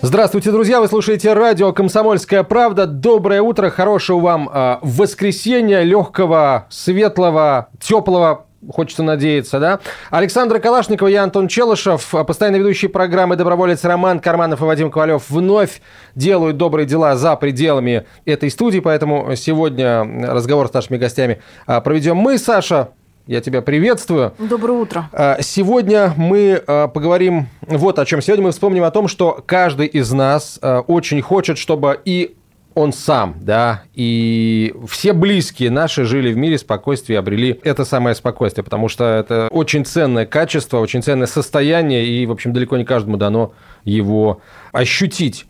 Здравствуйте, друзья! Вы слушаете радио «Комсомольская правда». Доброе утро, хорошего вам э, воскресенья, легкого, светлого, теплого, хочется надеяться, да? Александра Калашникова, я Антон Челышев, постоянно ведущие программы «Доброволец» Роман Карманов и Вадим Ковалев вновь делают добрые дела за пределами этой студии, поэтому сегодня разговор с нашими гостями проведем мы, Саша. Я тебя приветствую. Доброе утро. А, сегодня мы а, поговорим вот о чем. Сегодня мы вспомним о том, что каждый из нас а, очень хочет, чтобы и он сам, да, и все близкие наши жили в мире спокойствия, обрели это самое спокойствие, потому что это очень ценное качество, очень ценное состояние, и, в общем, далеко не каждому дано его ощутить.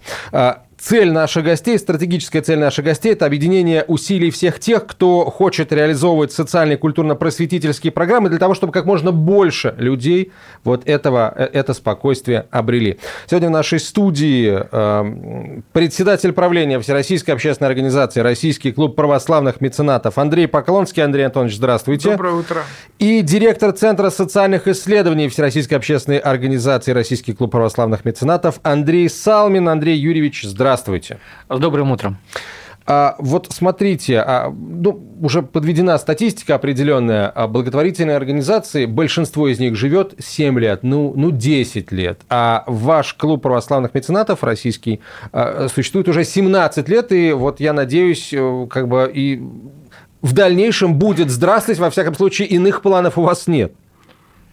Цель наших гостей, стратегическая цель наших гостей – это объединение усилий всех тех, кто хочет реализовывать социальные культурно-просветительские программы для того, чтобы как можно больше людей вот этого, э, это спокойствие обрели. Сегодня в нашей студии э, председатель правления Всероссийской общественной организации «Российский клуб православных меценатов» Андрей Поклонский. Андрей Антонович, здравствуйте. Доброе утро. И директор Центра социальных исследований Всероссийской общественной организации «Российский клуб православных меценатов» Андрей Салмин. Андрей Юрьевич, здравствуйте. Здравствуйте. С добрым утром. А, вот смотрите, а, ну, уже подведена статистика определенная. А благотворительные организации, большинство из них живет 7 лет, ну, ну 10 лет. А ваш клуб православных меценатов российский а, существует уже 17 лет. И вот я надеюсь, э, как бы и в дальнейшем будет здравствовать. Во всяком случае, иных планов у вас нет.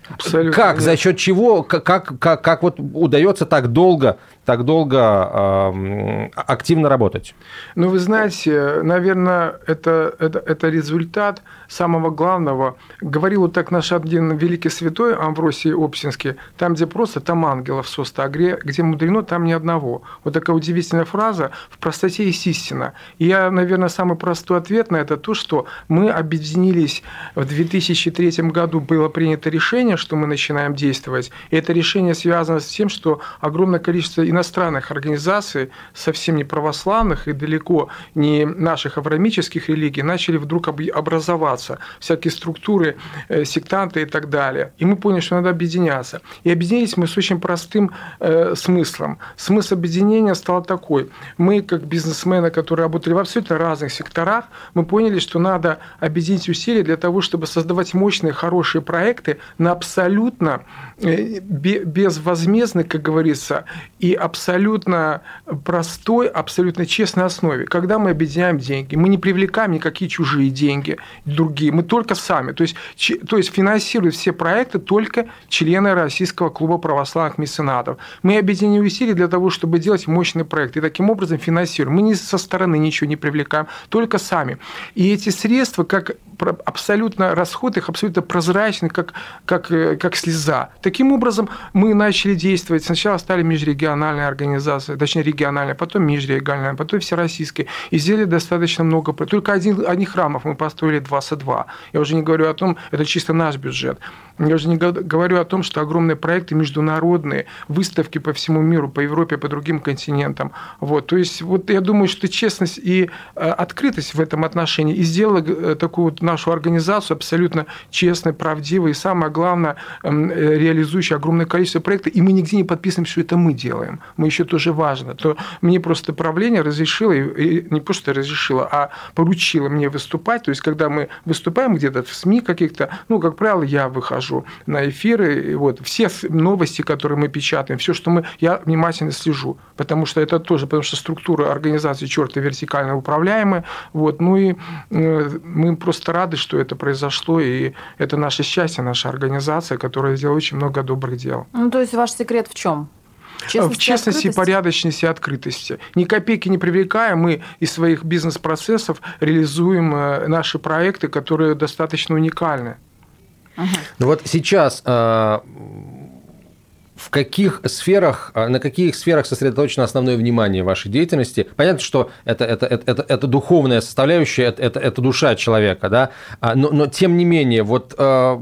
Абсолютно. Как, за счет чего, как, как, как вот удается так долго так долго э, активно работать? Ну, вы знаете, наверное, это, это, это результат самого главного. Говорил вот так наш один великий святой Амвросий Обсинский, там, где просто, там ангелов соста, а где, где мудрено, там ни одного. Вот такая удивительная фраза, в простоте есть истина. И я, наверное, самый простой ответ на это то, что мы объединились в 2003 году, было принято решение, что мы начинаем действовать. И это решение связано с тем, что огромное количество иностранных организаций, совсем не православных и далеко не наших аврамических религий, начали вдруг образоваться, всякие структуры, э, сектанты и так далее. И мы поняли, что надо объединяться. И объединились мы с очень простым э, смыслом. Смысл объединения стал такой. Мы, как бизнесмены, которые работали в абсолютно разных секторах, мы поняли, что надо объединить усилия для того, чтобы создавать мощные, хорошие проекты на абсолютно э, безвозмездной, как говорится, и абсолютно простой, абсолютно честной основе. Когда мы объединяем деньги, мы не привлекаем никакие чужие деньги, другие, мы только сами. То есть, то есть финансируют все проекты только члены Российского клуба православных меценатов. Мы объединяем усилия для того, чтобы делать мощный проект. И таким образом финансируем. Мы не со стороны ничего не привлекаем, только сами. И эти средства, как абсолютно расход их абсолютно прозрачный, как, как, э, как слеза. Таким образом, мы начали действовать. Сначала стали межрегиональные организации, точнее региональные, потом межрегиональные, потом всероссийские. И сделали достаточно много. Только один, одних храмов мы построили 22. Я уже не говорю о том, это чисто наш бюджет. Я уже не говорю о том, что огромные проекты международные, выставки по всему миру, по Европе, по другим континентам. Вот. То есть вот я думаю, что честность и э, открытость в этом отношении и сделала э, такую вот нашу организацию абсолютно честной, правдивой и, самое главное, эм, э, реализующей огромное количество проектов. И мы нигде не подписываем, что это мы делаем. Мы еще тоже важно. То мне просто правление разрешило, и не просто разрешило, а поручило мне выступать. То есть, когда мы выступаем где-то в СМИ каких-то, ну, как правило, я выхожу выхожу на эфиры, и вот все новости, которые мы печатаем, все, что мы, я внимательно слежу, потому что это тоже, потому что структура организации черта вертикально управляемая, вот, ну и э, мы просто рады, что это произошло, и это наше счастье, наша организация, которая сделала очень много добрых дел. Ну, то есть ваш секрет в чем? Честности, в честности, порядочности и открытости. Ни копейки не привлекая, мы из своих бизнес-процессов реализуем э, наши проекты, которые достаточно уникальны. Ну вот сейчас э, в каких сферах, а, на каких сферах сосредоточено основное внимание вашей деятельности? Понятно, что это, это, это, это, это духовная составляющая, это, это, это душа человека, да, а, но, но тем не менее, вот э,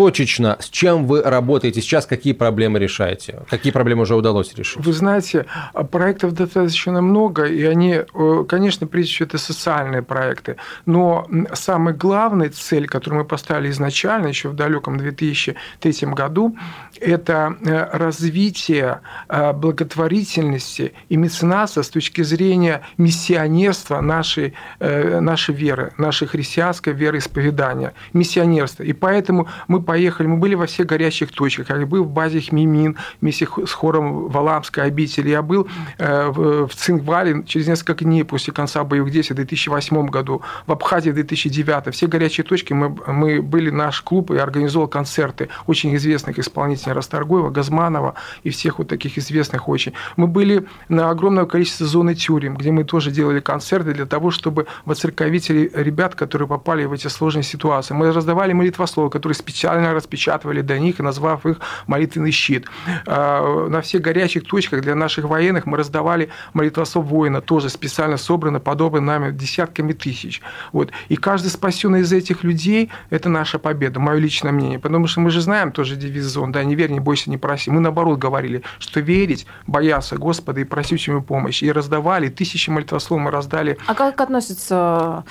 точечно, с чем вы работаете сейчас, какие проблемы решаете? Какие проблемы уже удалось решить? Вы знаете, проектов достаточно много, и они, э, конечно, прежде всего, это социальные проекты, но самая главная цель, которую мы поставили изначально, еще в далеком 2003 году, это э, развитие э, благотворительности и меценатства с точки зрения миссионерства нашей, нашей веры, нашей христианской вероисповедания, миссионерства. И поэтому мы поехали, мы были во всех горящих точках. Я был в базе Хмимин вместе с хором Валамской обители. Я был э, в Цингвале через несколько дней после конца боевых действий в 2008 году, в Абхазии в 2009. Все горячие точки мы, мы были, наш клуб, и организовал концерты очень известных исполнителей Расторгуева, Газманова и всех вот таких известных очень. Мы были на огромное количество зоны тюрем, где мы тоже делали концерты для того, чтобы воцерковить ребят, которые попали в эти сложные ситуации. Мы раздавали молитвословы, которые специально специально распечатывали для них, назвав их молитвенный щит. А, на всех горячих точках для наших военных мы раздавали молитвослов воина, тоже специально собрано, подобно нами десятками тысяч. Вот. И каждый спасенный из этих людей – это наша победа, мое личное мнение. Потому что мы же знаем тоже девиз зон, да, не верь, не бойся, не проси. Мы наоборот говорили, что верить, бояться Господа и просить ему помощи. И раздавали, тысячи молитвослов мы раздали. А как относятся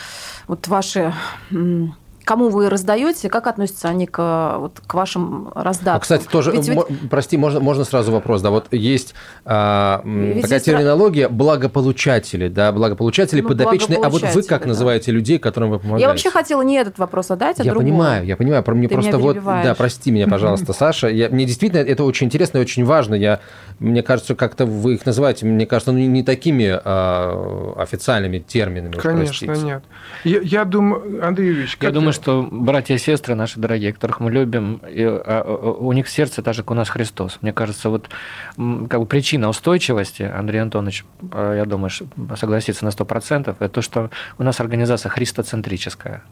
вот ваши кому вы раздаете, как относятся они к, вот, к вашим раздатам? А, кстати, тоже, ведь, ведь... прости, можно, можно сразу вопрос, да, вот есть а, такая есть... терминология благополучатели, да, благополучатели, ну, подопечные, а вот вы как да, называете людей, которым вы помогаете? Я вообще хотела не этот вопрос задать, а Я понимаю, я понимаю, про мне Ты просто вот, да, прости меня, пожалуйста, Саша, я, мне действительно это очень интересно и очень важно, я, мне кажется, как-то вы их называете, мне кажется, ну, не такими а, официальными терминами. Конечно, нет. Я, я думаю, Андрей Юрьевич, я думаю, что братья и сестры наши дорогие, которых мы любим, и, а, а, у них сердце так же, как у нас Христос. Мне кажется, вот как бы причина устойчивости, Андрей Антонович, а, я думаю, согласится на 100%, это то, что у нас организация христоцентрическая.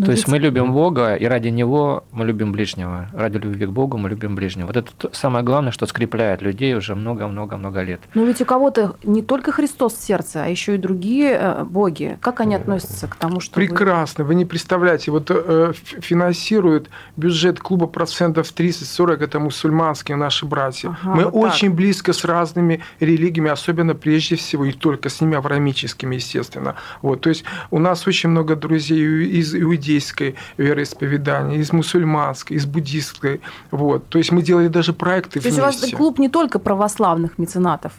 Но То ведь... есть мы любим Бога, и ради Него мы любим ближнего. Ради любви к Богу мы любим ближнего. Вот это самое главное, что скрепляет людей уже много-много-много лет. Но ведь у кого-то не только Христос в сердце, а еще и другие э, боги. Как они относятся к тому, что... Прекрасно. Вы, вы не представляете, вот э, финансирует бюджет клуба процентов 30-40, это мусульманские наши братья. Ага, мы вот очень так. близко с разными религиями, особенно прежде всего, и только с ними авраамическими, естественно. Вот, то есть у нас очень много друзей из иудеев, иудейской вероисповедания, из мусульманской, из буддистской. Вот. То есть мы делали даже проекты То вместе. То есть у вас клуб не только православных меценатов,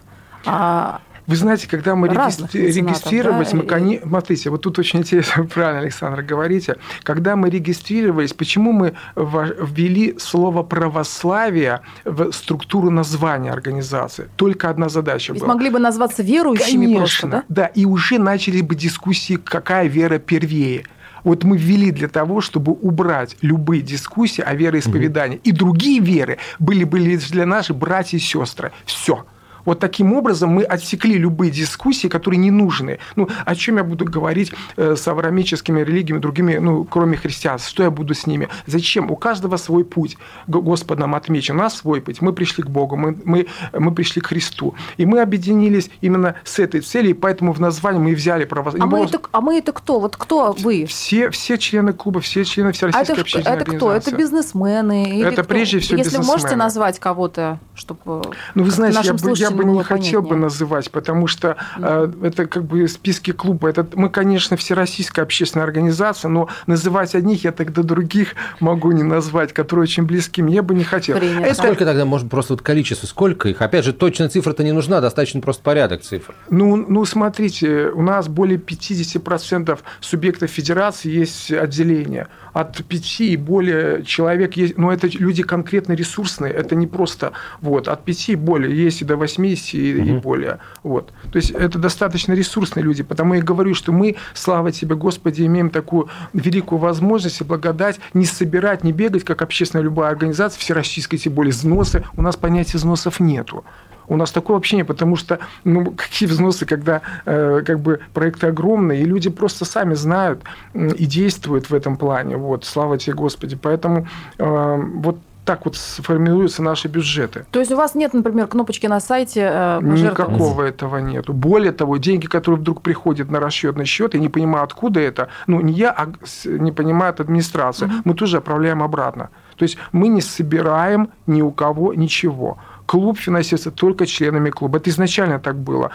а вы знаете, когда мы регистри... регистрировались, да? мы, кони... смотрите, вот тут очень интересно, правильно, Александр, говорите, когда мы регистрировались, почему мы ввели слово православие в структуру названия организации? Только одна задача была. могли бы назваться верующими Конечно, просто, да? Да, и уже начали бы дискуссии, какая вера первее. Вот мы ввели для того, чтобы убрать любые дискуссии о вероисповедании. Угу. И другие веры были, были для наших братья и сестры. Все. Вот таким образом мы отсекли любые дискуссии, которые не нужны. Ну, о чем я буду говорить э, с авраамическими религиями, другими, ну, кроме христианства? Что я буду с ними? Зачем? У каждого свой путь. Господь нам отмечен. У нас свой путь. Мы пришли к Богу, мы, мы, мы пришли к Христу. И мы объединились именно с этой целью, и поэтому в названии мы взяли православие. А, мы это, а мы это кто? Вот кто вы? Все, все члены клуба, все члены Всероссийской а это, общественной это кто? Это бизнесмены? Это кто? прежде всего Если бизнесмены. можете назвать кого-то, чтобы ну, вы знаете, я бы, я бы не хотел бы называть, потому что э, это как бы списки клуба. Это, мы, конечно, всероссийская общественная организация, но называть одних я тогда других могу не назвать, которые очень близки мне бы не хотел. Принято. Это... Сколько тогда, может, просто вот количество, сколько их? Опять же, точно цифра-то не нужна, достаточно просто порядок цифр. Ну, ну смотрите, у нас более 50% субъектов федерации есть отделения. От 5 и более человек есть, но это люди конкретно ресурсные, это не просто вот, от 5 и более, есть и до 80 и, угу. и более. Вот. То есть это достаточно ресурсные люди, потому я говорю, что мы, слава тебе, Господи, имеем такую великую возможность и благодать не собирать, не бегать, как общественная любая организация, всероссийская, тем более взносы. У нас понятия взносов нету. У нас такое общение, потому что ну, какие взносы, когда э, как бы проекты огромные, и люди просто сами знают и действуют в этом плане. Вот, слава тебе, Господи. Поэтому э, вот так вот сформируются наши бюджеты. То есть у вас нет, например, кнопочки на сайте э, Никакого этого нет. Более того, деньги, которые вдруг приходят на расчетный счет, я не понимаю, откуда это. Ну, не я, а не понимает администрация. Угу. Мы тоже отправляем обратно. То есть мы не собираем ни у кого ничего клуб финансируется только членами клуба. Это изначально так было.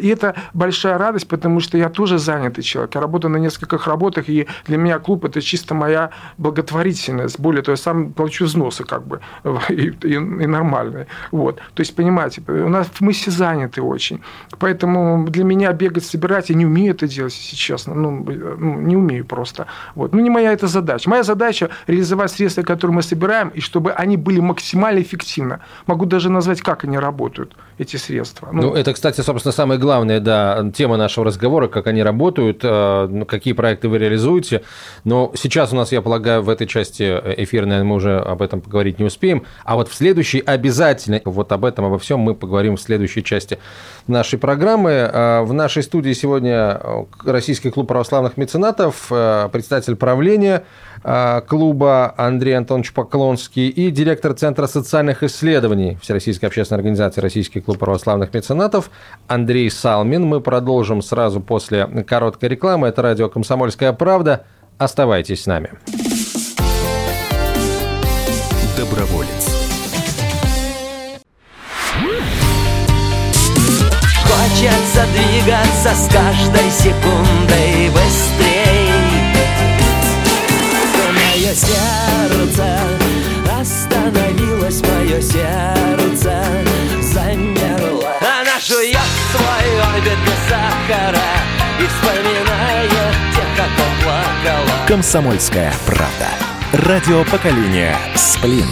И это большая радость, потому что я тоже занятый человек. Я работаю на нескольких работах, и для меня клуб – это чисто моя благотворительность. Более того, я сам плачу взносы как бы, и, и, и нормальные. Вот. То есть, понимаете, у нас мы все заняты очень. Поэтому для меня бегать, собирать, я не умею это делать, если честно. Ну, ну не умею просто. Вот. Ну, не моя это задача. Моя задача – реализовать средства, которые мы собираем, и чтобы они были максимально эффективны. Могу даже назвать, как они работают, эти средства. Ну, ну это, кстати, собственно, самая главная да, тема нашего разговора, как они работают, э, ну, какие проекты вы реализуете. Но сейчас у нас, я полагаю, в этой части эфирной мы уже об этом поговорить не успеем. А вот в следующей обязательно, вот об этом, обо всем мы поговорим в следующей части нашей программы. Э, в нашей студии сегодня э, Российский клуб православных меценатов, председатель правления клуба Андрей Антонович Поклонский и директор Центра социальных исследований Всероссийского Всероссийской общественной организации «Российский клуб православных меценатов» Андрей Салмин. Мы продолжим сразу после короткой рекламы. Это радио «Комсомольская правда». Оставайтесь с нами. Доброволец. Хочется двигаться с каждой секундой быстрей Мое сердце мое сердце орбит без сахара И вспоминает тех, кто плакала. Комсомольская правда. Радио поколения Сплин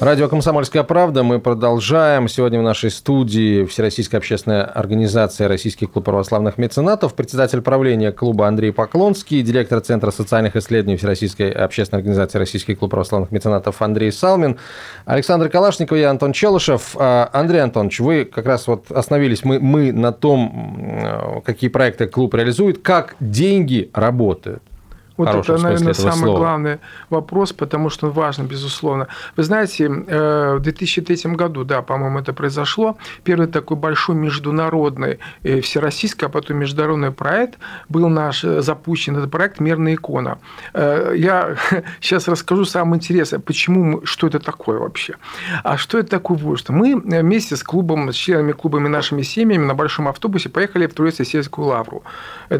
Радио «Комсомольская правда». Мы продолжаем. Сегодня в нашей студии Всероссийская общественная организация «Российский клуб православных меценатов», председатель правления клуба Андрей Поклонский, директор Центра социальных исследований Всероссийской общественной организации «Российский клуб православных меценатов» Андрей Салмин, Александр Калашников и Антон Челышев. А, Андрей Антонович, вы как раз вот остановились мы, мы на том, какие проекты клуб реализует, как деньги работают. Вот это, наверное, самый слова. главный вопрос, потому что он важен, безусловно. Вы знаете, э, в 2003 году, да, по-моему, это произошло, первый такой большой международный, э, всероссийский, а потом международный проект был наш э, запущен, этот проект «Мерная икона». Я сейчас расскажу самое интересное, почему, что это такое вообще. А что это такое вот что? Мы вместе с клубом, с членами клубами, нашими семьями на большом автобусе поехали в Троице-Сельскую лавру.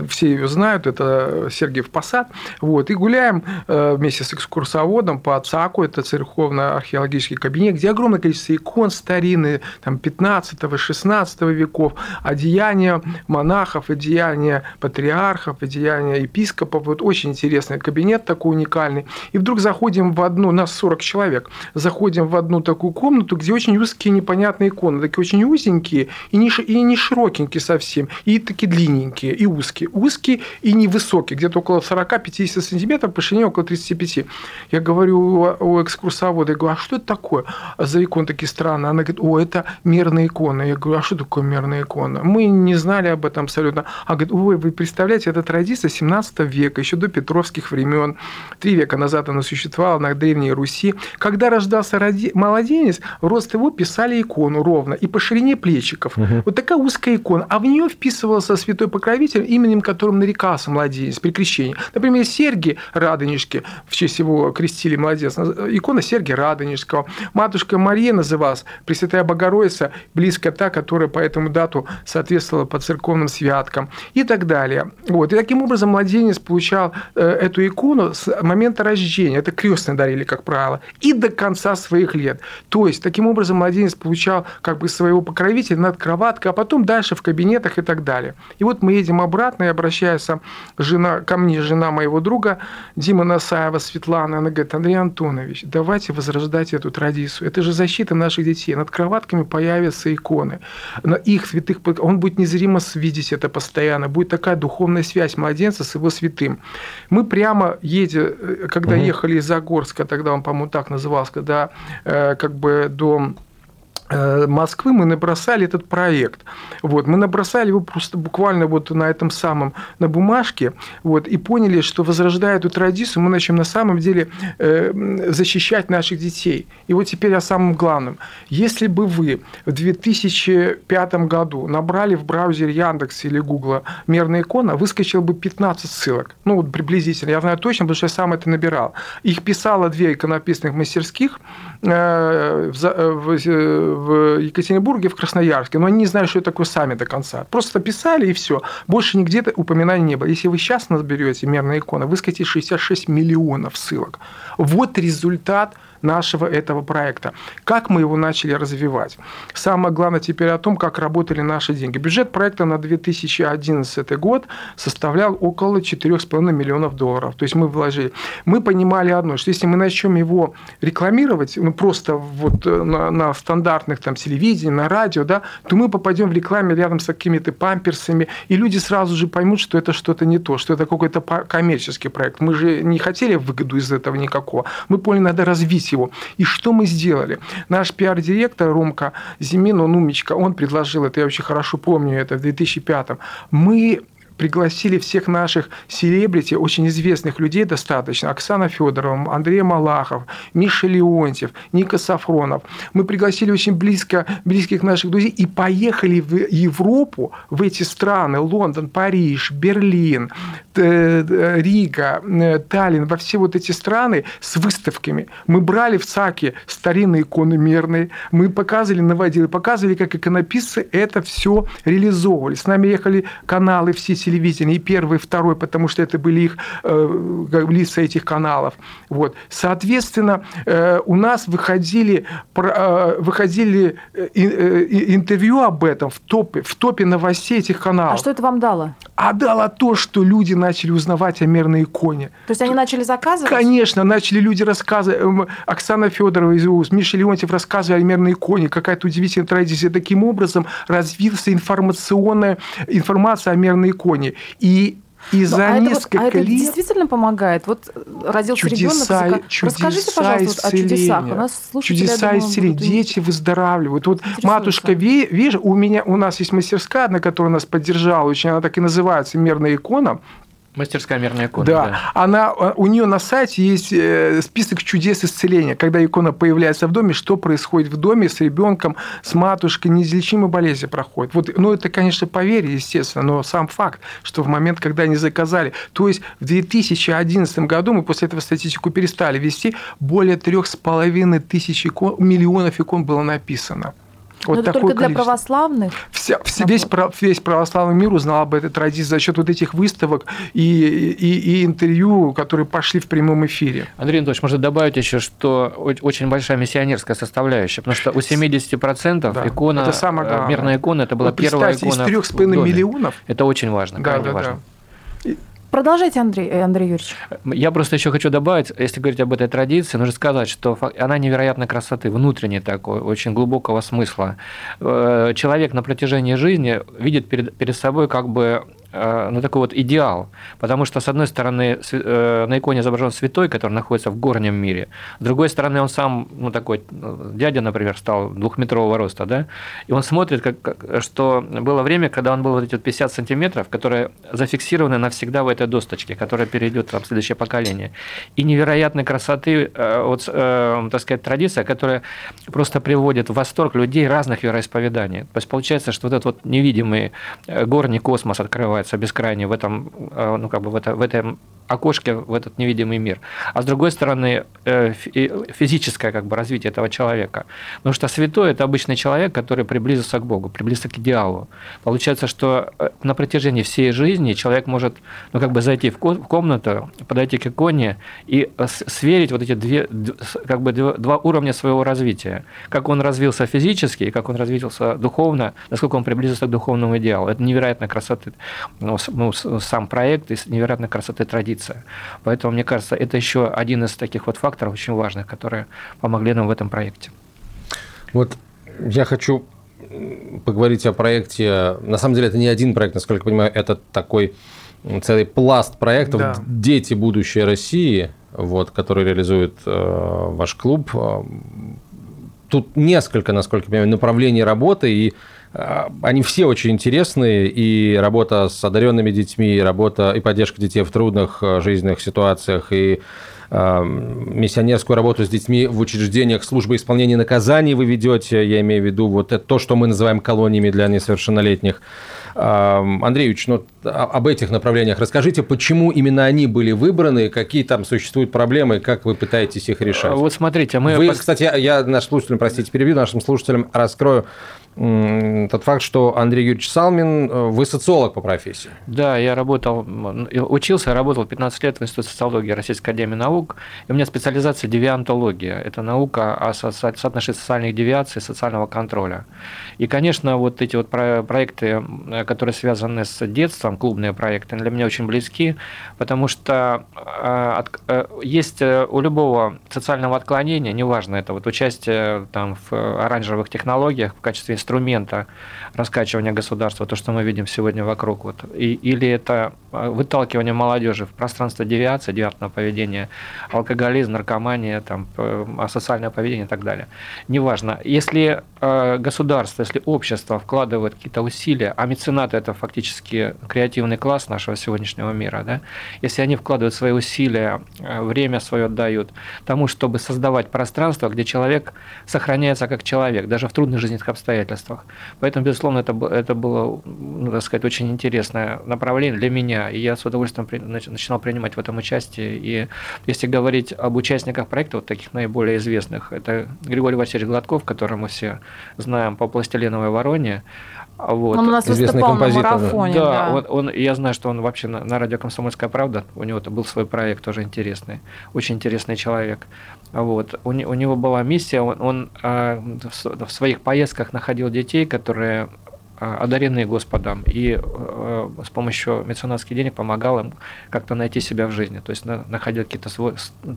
Все ее знают, это Сергиев Посад. Вот, и гуляем э, вместе с экскурсоводом по ЦАКу, это церковно-археологический кабинет, где огромное количество икон старинные, там, 15-16 веков, одеяния монахов, одеяния патриархов, одеяния епископов. Вот очень интересный кабинет такой уникальный. И вдруг заходим в одну, нас 40 человек, заходим в одну такую комнату, где очень узкие непонятные иконы, такие очень узенькие и не, и не широкенькие совсем, и такие длинненькие, и узкие. Узкие и невысокие, где-то около 45 50 сантиметров, по ширине около 35. Я говорю у экскурсовода, я говорю, а что это такое за иконы такие странные? Она говорит, о, это мерная икона. Я говорю, а что такое мерная икона? Мы не знали об этом абсолютно. А говорит, ой, вы представляете, это традиция 17 века, еще до Петровских времен. Три века назад она существовала на Древней Руси. Когда рождался роди... младенец, рост его писали икону ровно и по ширине плечиков. Угу. Вот такая узкая икона. А в нее вписывался святой покровитель, именем которым нарекался младенец при крещении. Например, Серги Радонежки, в честь его крестили младенца, икона Серги Радонежского. Матушка Мария называлась, Пресвятая Богородица, близко та, которая по этому дату соответствовала по церковным святкам и так далее. Вот. И таким образом младенец получал э, эту икону с момента рождения, это крестные дарили, как правило, и до конца своих лет. То есть, таким образом младенец получал как бы своего покровителя над кроваткой, а потом дальше в кабинетах и так далее. И вот мы едем обратно, и обращается жена, ко мне жена моего друга Дима Насаева, Светлана, она говорит, Андрей Антонович, давайте возрождать эту традицию. Это же защита наших детей. Над кроватками появятся иконы. На их святых, он будет незримо видеть это постоянно. Будет такая духовная связь младенца с его святым. Мы прямо едя, э, когда угу. ехали из Загорска, тогда он, по-моему, так назывался, когда э, как бы до э, Москвы мы набросали этот проект. Вот, мы набросали его просто буквально вот на этом самом, на бумажке, вот, и поняли, что возрождая эту традицию, мы начнем на самом деле э, защищать наших детей. И вот теперь о самом главном. Если бы вы в 2005 году набрали в браузере Яндекс или Гугла мерная икона, выскочил бы 15 ссылок. Ну, вот приблизительно. Я знаю точно, потому что я сам это набирал. Их писало две иконописных мастерских э, в, в, в Екатеринбурге, в Красноярске, но они не знают, что это такое сами до конца. Просто писали и все. Больше нигде упоминаний не было. Если вы сейчас наберете мерная икона, выскочит 66 миллионов ссылок. Вот результат нашего этого проекта. Как мы его начали развивать? Самое главное теперь о том, как работали наши деньги. Бюджет проекта на 2011 год составлял около 4,5 миллионов долларов. То есть мы вложили. Мы понимали одно, что если мы начнем его рекламировать, ну просто вот э, на, на стандартных там телевидении, на радио, да, то мы попадем в рекламе рядом с какими-то памперсами, и люди сразу же поймут, что это что-то не то, что это какой-то коммерческий проект. Мы же не хотели выгоду из этого никакого. Мы поняли, надо развить его. И что мы сделали? Наш пиар-директор Ромка Зимин, он умничка, он предложил это, я очень хорошо помню это в 2005 Мы пригласили всех наших селебрити, очень известных людей достаточно, Оксана Федорова, Андрей Малахов, Миша Леонтьев, Ника Сафронов. Мы пригласили очень близко, близких наших друзей и поехали в Европу, в эти страны, Лондон, Париж, Берлин, Рига, Таллин, во все вот эти страны с выставками. Мы брали в ЦАКе старинные иконы мерные, мы показывали, наводили, показывали, как иконописцы это все реализовывали. С нами ехали каналы все телевидения, и первый, и второй, потому что это были их э, лица этих каналов. Вот. Соответственно, э, у нас выходили, э, выходили интервью об этом в топе, в топе новостей этих каналов. А что это вам дало? А дало то, что люди начали узнавать о мерной иконе. То есть они начали заказывать? Конечно, начали люди рассказывать. Эм, Оксана Федорова из УЗ, Миша Леонтьев рассказывали о мерной иконе, какая-то удивительная традиция. Таким образом развился информационная информация о мерной иконе. И и за а несколько это вот, а лет... это действительно помогает? Вот родился чудеса, ребенок. Чудеса Расскажите, пожалуйста, вот о чудесах. У нас слушатели, чудеса думаю, исцеления. будут... Дети выздоравливают. Вот матушка Вежа, у меня, у нас есть мастерская, на которая нас поддержала, очень она так и называется, «Мерная икона». Мастерская мерная икона. Да. да. Она, у нее на сайте есть э, список чудес исцеления. Когда икона появляется в доме, что происходит в доме с ребенком, с матушкой, неизлечимые болезни проходят. Вот, ну, это, конечно, поверье, естественно, но сам факт, что в момент, когда они заказали, то есть в 2011 году мы после этого статистику перестали вести, более трех с половиной тысяч икон, миллионов икон было написано. Вот Но это только для количество. православных? Вся, весь, весь православный мир узнал об этой традиции за счет вот этих выставок и, и, и интервью, которые пошли в прямом эфире. Андрей Анатольевич, можно добавить еще, что очень большая миссионерская составляющая, потому что у 70% да, икона, это самое э, мирная икона, это была вот первая икона из 3,5 миллионов. Это очень важно, да, да, важно. Да. Продолжайте, Андрей, э, Андрей Юрьевич. Я просто еще хочу добавить, если говорить об этой традиции, нужно сказать, что она невероятной красоты, внутренней такой, очень глубокого смысла. Э, человек на протяжении жизни видит перед, перед собой как бы ну, такой вот идеал. Потому что, с одной стороны, э, на иконе изображен святой, который находится в горнем мире. С другой стороны, он сам, ну, такой, э, дядя, например, стал двухметрового роста, да, и он смотрит, как, что было время, когда он был вот эти вот 50 сантиметров, которые зафиксированы навсегда в этой досточке, которая перейдет там, в следующее поколение. И невероятной красоты, вот, так сказать, традиция, которая просто приводит в восторг людей разных вероисповеданий. То есть получается, что вот этот вот невидимый горний космос открывается открывается бескрайне в этом, э, ну, как бы в, это, в этом окошке, в этот невидимый мир. А с другой стороны, э, физическое как бы, развитие этого человека. Потому что святой – это обычный человек, который приблизился к Богу, приблизился к идеалу. Получается, что э, на протяжении всей жизни человек может ну, как бы зайти в комнату, подойти к иконе и сверить вот эти две, как бы два уровня своего развития. Как он развился физически и как он развился духовно, насколько он приблизился к духовному идеалу. Это невероятная красота ну, ну, сам проект и невероятной красоты традиция. Поэтому, мне кажется, это еще один из таких вот факторов очень важных, которые помогли нам в этом проекте. Вот я хочу поговорить о проекте. На самом деле, это не один проект, насколько я понимаю, это такой целый пласт проектов да. «Дети. Будущее России», вот, который реализует э, ваш клуб. Тут несколько, насколько я понимаю, направлений работы, и они все очень интересные, и работа с одаренными детьми, и работа и поддержка детей в трудных жизненных ситуациях, и миссионерскую работу с детьми в учреждениях службы исполнения наказаний вы ведете, я имею в виду вот это то, что мы называем колониями для несовершеннолетних. Андрей Ильич, ну, об этих направлениях расскажите, почему именно они были выбраны, какие там существуют проблемы, как вы пытаетесь их решать? Вот смотрите, мы... Вы, кстати, я нашим слушателям, простите, перебью, нашим слушателям раскрою тот факт, что Андрей Юрьевич Салмин, э, вы социолог по профессии. Да, я работал, учился, работал 15 лет в Институте социологии Российской Академии Наук, и у меня специализация девиантология. Это наука о соотношении социальных девиаций, социального контроля. И, конечно, вот эти вот проекты, которые связаны с детством, клубные проекты, для меня очень близки, потому что э, э, есть у любого социального отклонения, неважно, это вот участие там, в оранжевых технологиях в качестве инструмента раскачивания государства, то, что мы видим сегодня вокруг. Вот. И, или это а, выталкивание молодежи в пространство девиации, девиантного поведения, алкоголизм, наркомания, там, асоциальное поведение и так далее. Неважно. Если э, государство, если общество вкладывает какие-то усилия, а меценаты – это фактически креативный класс нашего сегодняшнего мира, да? если они вкладывают свои усилия, э, время свое отдают тому, чтобы создавать пространство, где человек сохраняется как человек, даже в трудных жизненных обстоятельствах. Поэтому, безусловно, это, это было, ну, так сказать, очень интересное направление для меня, и я с удовольствием начинал принимать в этом участие. И если говорить об участниках проекта, вот таких наиболее известных, это Григорий Васильевич Гладков, которого мы все знаем по «Пластилиновой вороне», вот. Он у нас Известный выступал композитор. на марафоне. Да, да. Он, он, я знаю, что он вообще на, на радио «Комсомольская правда», у него был свой проект тоже интересный, очень интересный человек. Вот. У, у него была миссия, он, он а, в своих поездках находил детей, которые одаренные Господом, и э, с помощью меценатских денег помогал им как-то найти себя в жизни, то есть находил какие-то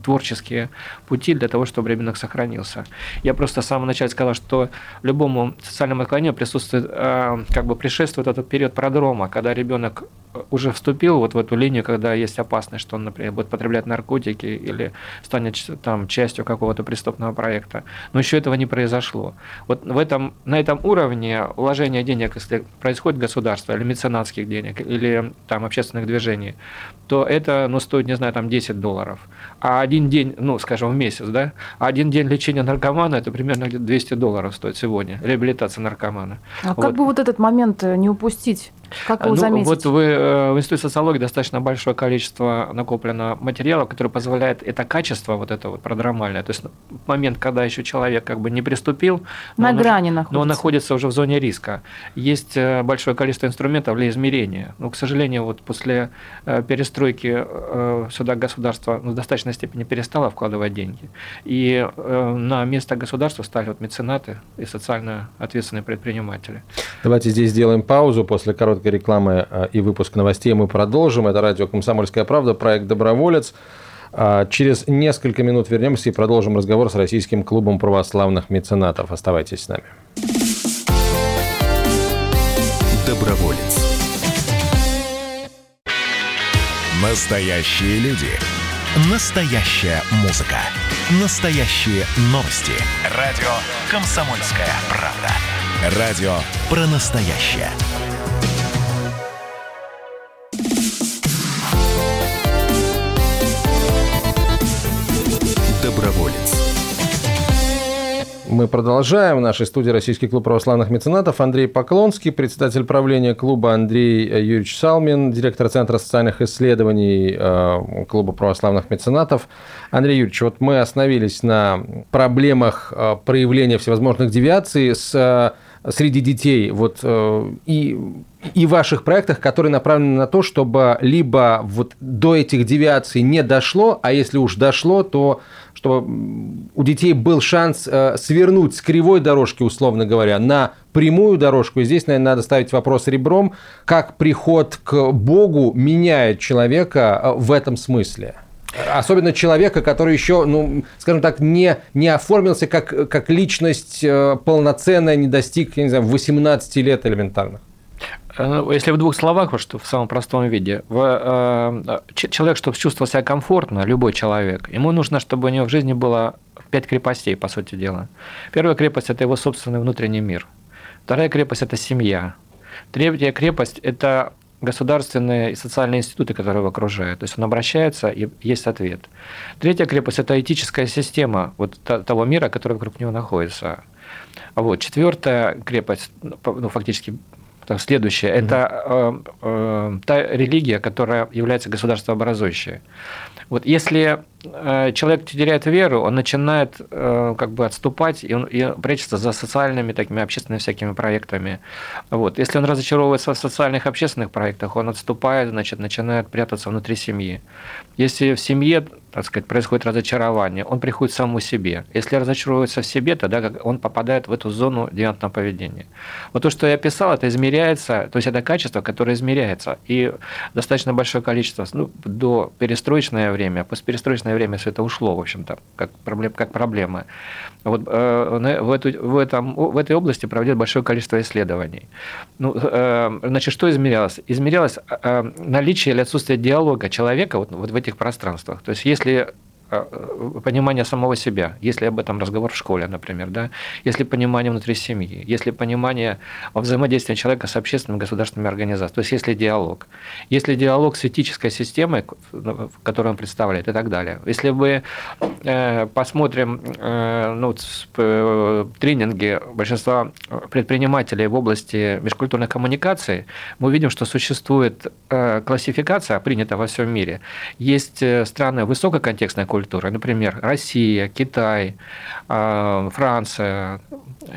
творческие пути для того, чтобы ребенок сохранился. Я просто с самого начала сказал, что любому социальному отклонению присутствует, э, как бы предшествует этот период продрома, когда ребенок уже вступил вот в эту линию, когда есть опасность, что он, например, будет потреблять наркотики или станет там частью какого-то преступного проекта. Но еще этого не произошло. Вот в этом, на этом уровне вложение денег, если происходит государство или меценатских денег, или там общественных движений, то это, ну, стоит, не знаю, там 10 долларов. А один день, ну, скажем, в месяц, да, а один день лечения наркомана, это примерно 200 долларов стоит сегодня, реабилитация наркомана. А вот. как бы вот этот момент э, не упустить? Как его ну, заметить? Вот вы в Институте социологии достаточно большое количество накоплено материалов, которое позволяет это качество, вот это вот продромальное, то есть момент, когда еще человек как бы не приступил, на но грани он, находится. но он находится уже в зоне риска. Есть э, большое количество инструментов для измерения. Но, к сожалению, вот после перестройки сюда государство ну, в достаточной степени перестало вкладывать деньги. И на место государства стали вот меценаты и социально ответственные предприниматели. Давайте здесь сделаем паузу после короткой рекламы э, и выпуск новостей мы продолжим. Это радио «Комсомольская правда», проект «Доброволец». А через несколько минут вернемся и продолжим разговор с Российским клубом православных меценатов. Оставайтесь с нами. Доброволец. Настоящие люди. Настоящая музыка. Настоящие новости. Радио «Комсомольская правда». Радио про настоящее. Мы продолжаем. В нашей студии Российский клуб православных меценатов Андрей Поклонский, председатель правления клуба Андрей Юрьевич Салмин, директор Центра социальных исследований э, клуба православных меценатов. Андрей Юрьевич, вот мы остановились на проблемах э, проявления всевозможных девиаций с э, среди детей. Вот и и ваших проектах, которые направлены на то, чтобы либо вот до этих девиаций не дошло, а если уж дошло, то чтобы у детей был шанс э, свернуть с кривой дорожки, условно говоря, на прямую дорожку. И здесь, наверное, надо ставить вопрос ребром, как приход к Богу меняет человека э, в этом смысле. Особенно человека, который еще, ну, скажем так, не, не оформился как, как личность э, полноценная, не достиг, я не знаю, 18 лет элементарно. Э, если в двух словах, вот что в самом простом виде, в, э, человек, чтобы чувствовал себя комфортно, любой человек, ему нужно, чтобы у него в жизни было пять крепостей, по сути дела. Первая крепость – это его собственный внутренний мир. Вторая крепость – это семья. Третья крепость – это государственные и социальные институты, которые его окружают. То есть он обращается, и есть ответ. Третья крепость – это этическая система вот того мира, который вокруг него находится. Вот. Четвертая крепость, ну, фактически там, следующая, mm-hmm. это э, э, та религия, которая является государствообразующей. Вот если человек теряет веру, он начинает э, как бы отступать, и он и прячется за социальными, такими общественными всякими проектами. Вот. Если он разочаровывается в социальных общественных проектах, он отступает, значит, начинает прятаться внутри семьи. Если в семье так сказать, происходит разочарование, он приходит самому себе. Если разочаровывается в себе, тогда он попадает в эту зону девиантного поведения. Вот то, что я писал, это измеряется, то есть это качество, которое измеряется. И достаточно большое количество, ну, до перестроечное время, а постперестроечное время все это ушло, в общем-то, как, проблем, как проблема. Вот, э, в, эту, в, этом, в этой области проводят большое количество исследований. Ну, э, значит, что измерялось? Измерялось э, наличие или отсутствие диалога человека вот, вот в этих пространствах. То есть, если Э, понимание самого себя, если об этом разговор в школе, например, да, если понимание внутри семьи, если понимание во взаимодействии человека с общественными государственными организациями, то есть если диалог, если диалог с этической системой, которую он представляет и так далее. Если мы э, посмотрим э, ну, тренинги большинства предпринимателей в области межкультурной коммуникации, мы увидим, что существует классификация, принята во всем мире. Есть страны высококонтекстной культуры. Например, Россия, Китай, а, Франция,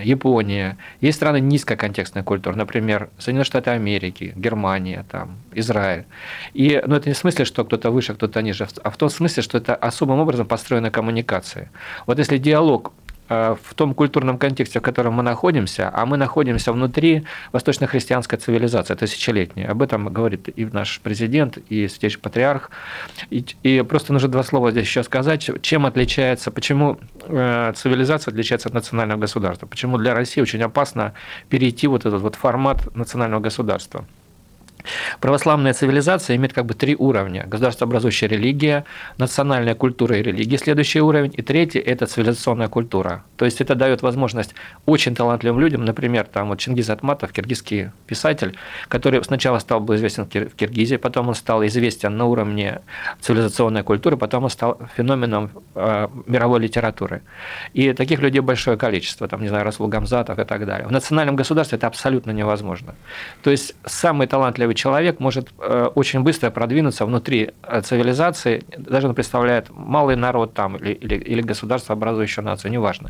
Япония. Есть страны низкоконтекстной культуры, например, Соединенные Штаты Америки, Германия, там, Израиль. И ну, это не в смысле, что кто-то выше, кто-то ниже, а в том смысле, что это особым образом построена коммуникация. Вот если диалог в том культурном контексте, в котором мы находимся, а мы находимся внутри восточно-христианской цивилизации, тысячелетней. Об этом говорит и наш президент, и святейший патриарх. И, и просто нужно два слова здесь еще сказать, чем отличается, почему э, цивилизация отличается от национального государства, почему для России очень опасно перейти вот этот вот формат национального государства. Православная цивилизация имеет как бы три уровня. Государствообразующая религия, национальная культура и религия, следующий уровень. И третий – это цивилизационная культура. То есть это дает возможность очень талантливым людям, например, там вот Чингиз Атматов, киргизский писатель, который сначала стал бы известен в Киргизии, потом он стал известен на уровне цивилизационной культуры, потом он стал феноменом э, мировой литературы. И таких людей большое количество, там, не знаю, Расул Гамзатов и так далее. В национальном государстве это абсолютно невозможно. То есть самый талантливый человек может э, очень быстро продвинуться внутри э, цивилизации, даже он представляет малый народ там или, или, или государство, образующее нацию, неважно.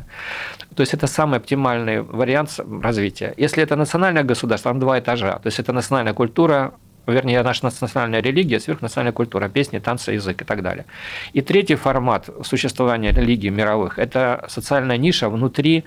То есть это самый оптимальный вариант развития. Если это национальное государство, там два этажа. То есть это национальная культура, вернее, наша национальная религия, сверхнациональная культура, песни, танцы, язык и так далее. И третий формат существования религий мировых – это социальная ниша внутри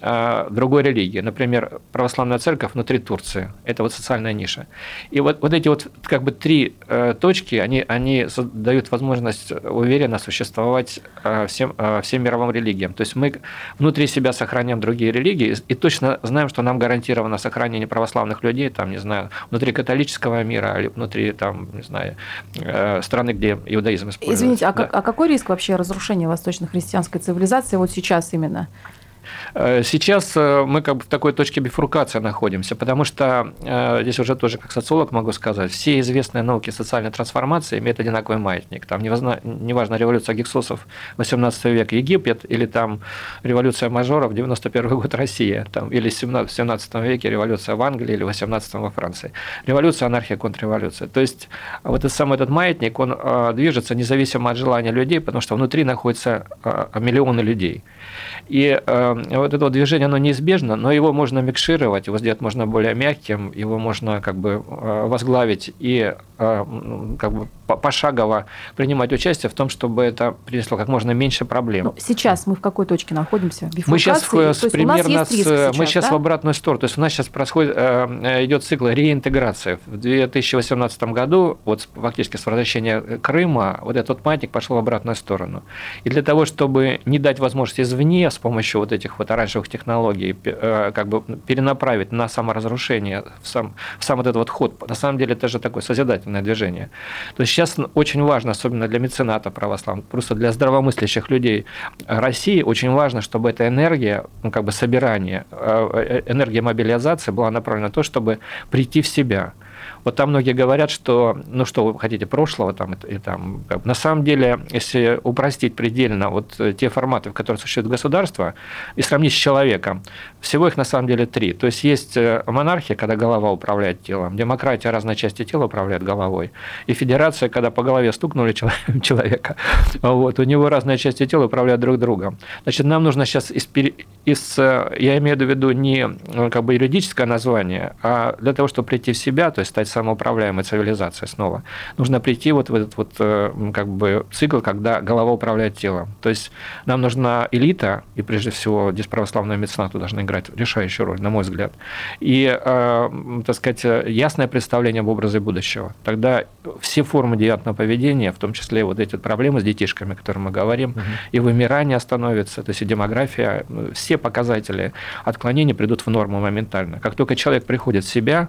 э, другой религии. Например, православная церковь внутри Турции – это вот социальная ниша. И вот, вот эти вот как бы три э, точки, они, они дают возможность уверенно существовать э, всем, э, всем мировым религиям. То есть мы внутри себя сохраняем другие религии и точно знаем, что нам гарантировано сохранение православных людей, там, не знаю, внутри католического мира, мира, или внутри, там, не знаю, э, страны, где иудаизм используется. Извините, а, да. как, а какой риск вообще разрушения восточно-христианской цивилизации вот сейчас именно? Э, сейчас э, мы как бы в такой точке бифуркации находимся, потому что э, здесь уже тоже как социолог могу сказать, все известные науки социальной трансформации имеют одинаковый маятник. Там неважно, неважно революция гексосов 18 век Египет или там революция мажоров 91 год Россия, там, или в 17 веке революция в Англии или 18 во Франции. Революция, анархия, контрреволюция. То есть вот этот самый этот маятник, он движется независимо от желания людей, потому что внутри находятся миллионы людей. И вот это вот движение, оно неизбежно, но его можно микшировать, его сделать можно более мягким, его можно как бы э, возглавить и э, как бы пошагово принимать участие в том, чтобы это принесло как можно меньше проблем. Ну, сейчас мы в какой точке находимся? Мы сейчас в, примерно с, сейчас, мы сейчас да? в обратную сторону. То есть у нас сейчас происходит, э, идет цикл реинтеграции. В 2018 году, вот фактически с возвращения Крыма, вот этот маятник пошел в обратную сторону. И для того, чтобы не дать возможность извне с помощью вот этих вот оранжевых технологий э, как бы перенаправить на саморазрушение, в сам, в сам вот этот вот ход, на самом деле это же такое созидательное движение. То есть сейчас очень важно, особенно для мецената православных, просто для здравомыслящих людей России, очень важно, чтобы эта энергия, ну, как бы собирание, э, э, энергия мобилизации была направлена на то, чтобы прийти в себя. Вот там многие говорят, что, ну что вы хотите, прошлого там, и там. На самом деле, если упростить предельно вот те форматы, в которых существует государство, и сравнить с человеком, всего их на самом деле три. То есть есть э, монархия, когда голова управляет телом, демократия разные части тела управляет головой, и федерация, когда по голове стукнули человека, вот, у него разные части тела управляют друг другом. Значит, нам нужно сейчас из, из я имею в виду не э, как бы юридическое название, а для того, чтобы прийти в себя, то есть стать самоуправляемой цивилизацией снова, нужно прийти вот в этот вот э, как бы цикл, когда голова управляет телом. То есть нам нужна элита, и прежде всего здесь православная меценаты должны играть решающую роль, на мой взгляд. И, э, так сказать, ясное представление об образе будущего. Тогда все формы девиантного поведения, в том числе вот эти проблемы с детишками, о которых мы говорим, угу. и вымирание остановится, то есть и демография, все показатели отклонения придут в норму моментально. Как только человек приходит в себя,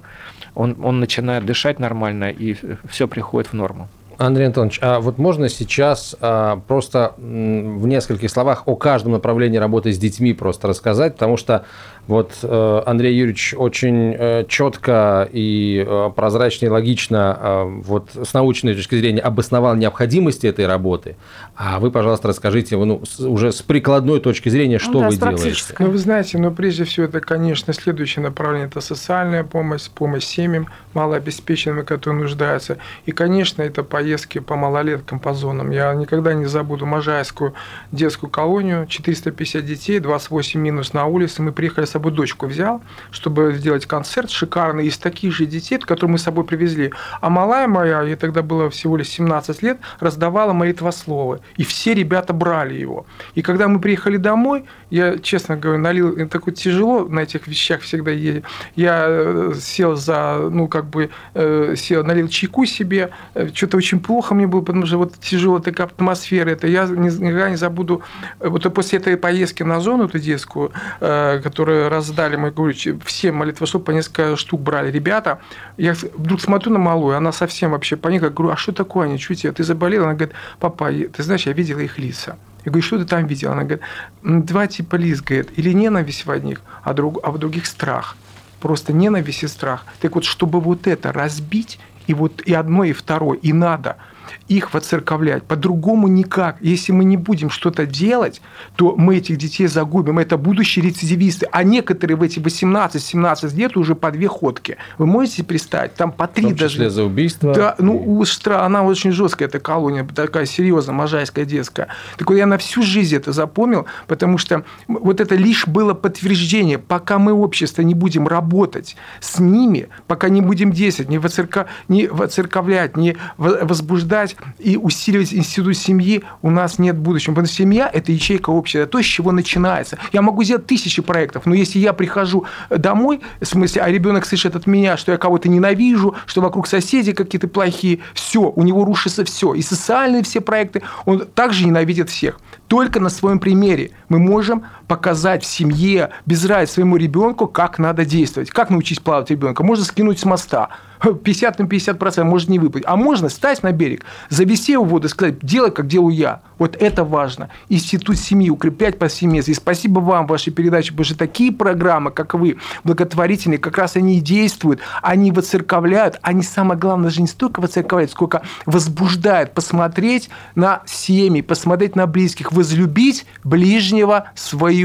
он, он начинает дышать нормально, и все приходит в норму. Андрей Антонович, а вот можно сейчас а, просто в нескольких словах о каждом направлении работы с детьми просто рассказать, потому что вот э, Андрей Юрьевич очень э, четко и э, прозрачно и логично вот с научной точки зрения обосновал необходимость этой работы. А вы, пожалуйста, расскажите ну, уже с прикладной точки зрения, что ну, да, вы делаете. Ну, вы знаете, ну, прежде всего, это, конечно, следующее направление – это социальная помощь, помощь семьям малообеспеченным, которые нуждаются. И, конечно, это поездки по малолеткам, по зонам. Я никогда не забуду Можайскую детскую колонию, 450 детей, 28 минус на улице. Мы приехали с собой дочку взял, чтобы сделать концерт шикарный из таких же детей, которые мы с собой привезли. А малая моя, ей тогда было всего лишь 17 лет, раздавала молитвословы. И все ребята брали его. И когда мы приехали домой, я, честно говорю, налил, такое тяжело на этих вещах всегда едет. Я э, сел за, ну, как бы, э, сел, налил чайку себе, э, что-то очень плохо мне было, потому что вот тяжелая такая атмосфера, это я никогда не забуду, вот после этой поездки на зону эту детскую, которая раздали, мы говорю, все молитвослов по несколько штук брали ребята. Я вдруг смотрю на малую, она совсем вообще паника. Говорю, а что такое, они, тебе, ты заболела? Она говорит, папа, ты знаешь, я видела их лица. Я говорю, что ты там видела? Она говорит, два типа лиц, говорит, или ненависть в одних, а, друг, а в других страх. Просто ненависть и страх. Так вот, чтобы вот это разбить, и вот и одно, и второе, и надо – их воцерковлять. По-другому никак. Если мы не будем что-то делать, то мы этих детей загубим. Это будущие рецидивисты. А некоторые в эти 18-17 лет уже по две ходки. Вы можете представить? Там по три даже. за убийство. Да, ну, она очень жесткая, эта колония, такая серьезная, можайская детская. Так вот, я на всю жизнь это запомнил, потому что вот это лишь было подтверждение, пока мы, общество, не будем работать с ними, пока не будем действовать, не, воцерка... не воцерковлять, не возбуждать и усиливать институт семьи, у нас нет будущего. Потому что семья – это ячейка общества, то, с чего начинается. Я могу сделать тысячи проектов, но если я прихожу домой, в смысле, а ребенок слышит от меня, что я кого-то ненавижу, что вокруг соседи какие-то плохие, все, у него рушится все. И социальные все проекты, он также ненавидит всех. Только на своем примере мы можем показать в семье, без разницы своему ребенку, как надо действовать. Как научить плавать ребенка? Можно скинуть с моста. 50 на 50 процентов может не выпасть. А можно стать на берег, завести его в воду и сказать, делай, как делаю я. Вот это важно. Институт семьи, укреплять по семье. И спасибо вам, вашей передаче, потому что такие программы, как вы, благотворительные, как раз они и действуют, они воцерковляют, они, самое главное, даже не столько воцерковляют, сколько возбуждают посмотреть на семьи, посмотреть на близких, возлюбить ближнего своего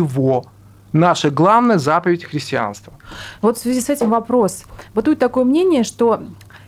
наша главная заповедь христианства. Вот в связи с этим вопрос. Бытует такое мнение, что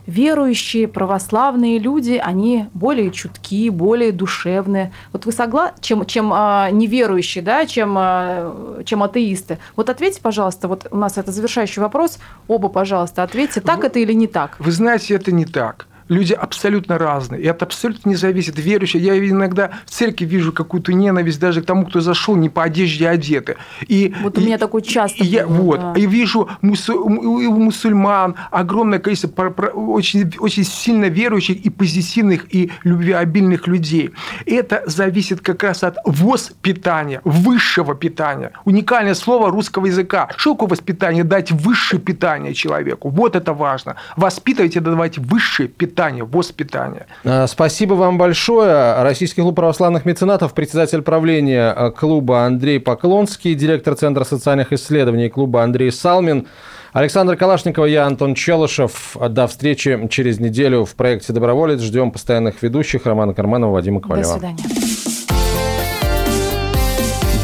верующие, православные люди, они более чутки, более душевные. Вот вы согласны, чем, чем а, неверующие, да, чем, а, чем атеисты? Вот ответьте, пожалуйста, вот у нас это завершающий вопрос. Оба, пожалуйста, ответьте, так вы, это или не так? Вы знаете, это не так люди абсолютно разные. И это абсолютно не зависит. Верующие, я иногда в церкви вижу какую-то ненависть даже к тому, кто зашел не по одежде одеты. И, вот у меня такое часто. И, я, вот, да. и вижу мусу, у мусульман огромное количество очень, очень сильно верующих и позитивных, и любвеобильных людей. Это зависит как раз от воспитания, высшего питания. Уникальное слово русского языка. Что такое воспитание? Дать высшее питание человеку. Вот это важно. Воспитывайте, давайте высшее питание питания, воспитания. А, Спасибо вам большое. Российский клуб православных меценатов, председатель правления э, клуба Андрей Поклонский, директор Центра социальных исследований клуба Андрей Салмин. Александр Калашников, я Антон Челышев. До встречи через неделю в проекте «Доброволец». Ждем постоянных ведущих Романа Карманова, Вадима До Ковалева. свидания.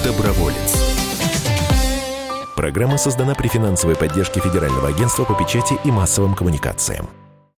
Доброволец. Программа создана при финансовой поддержке Федерального агентства по печати и массовым коммуникациям.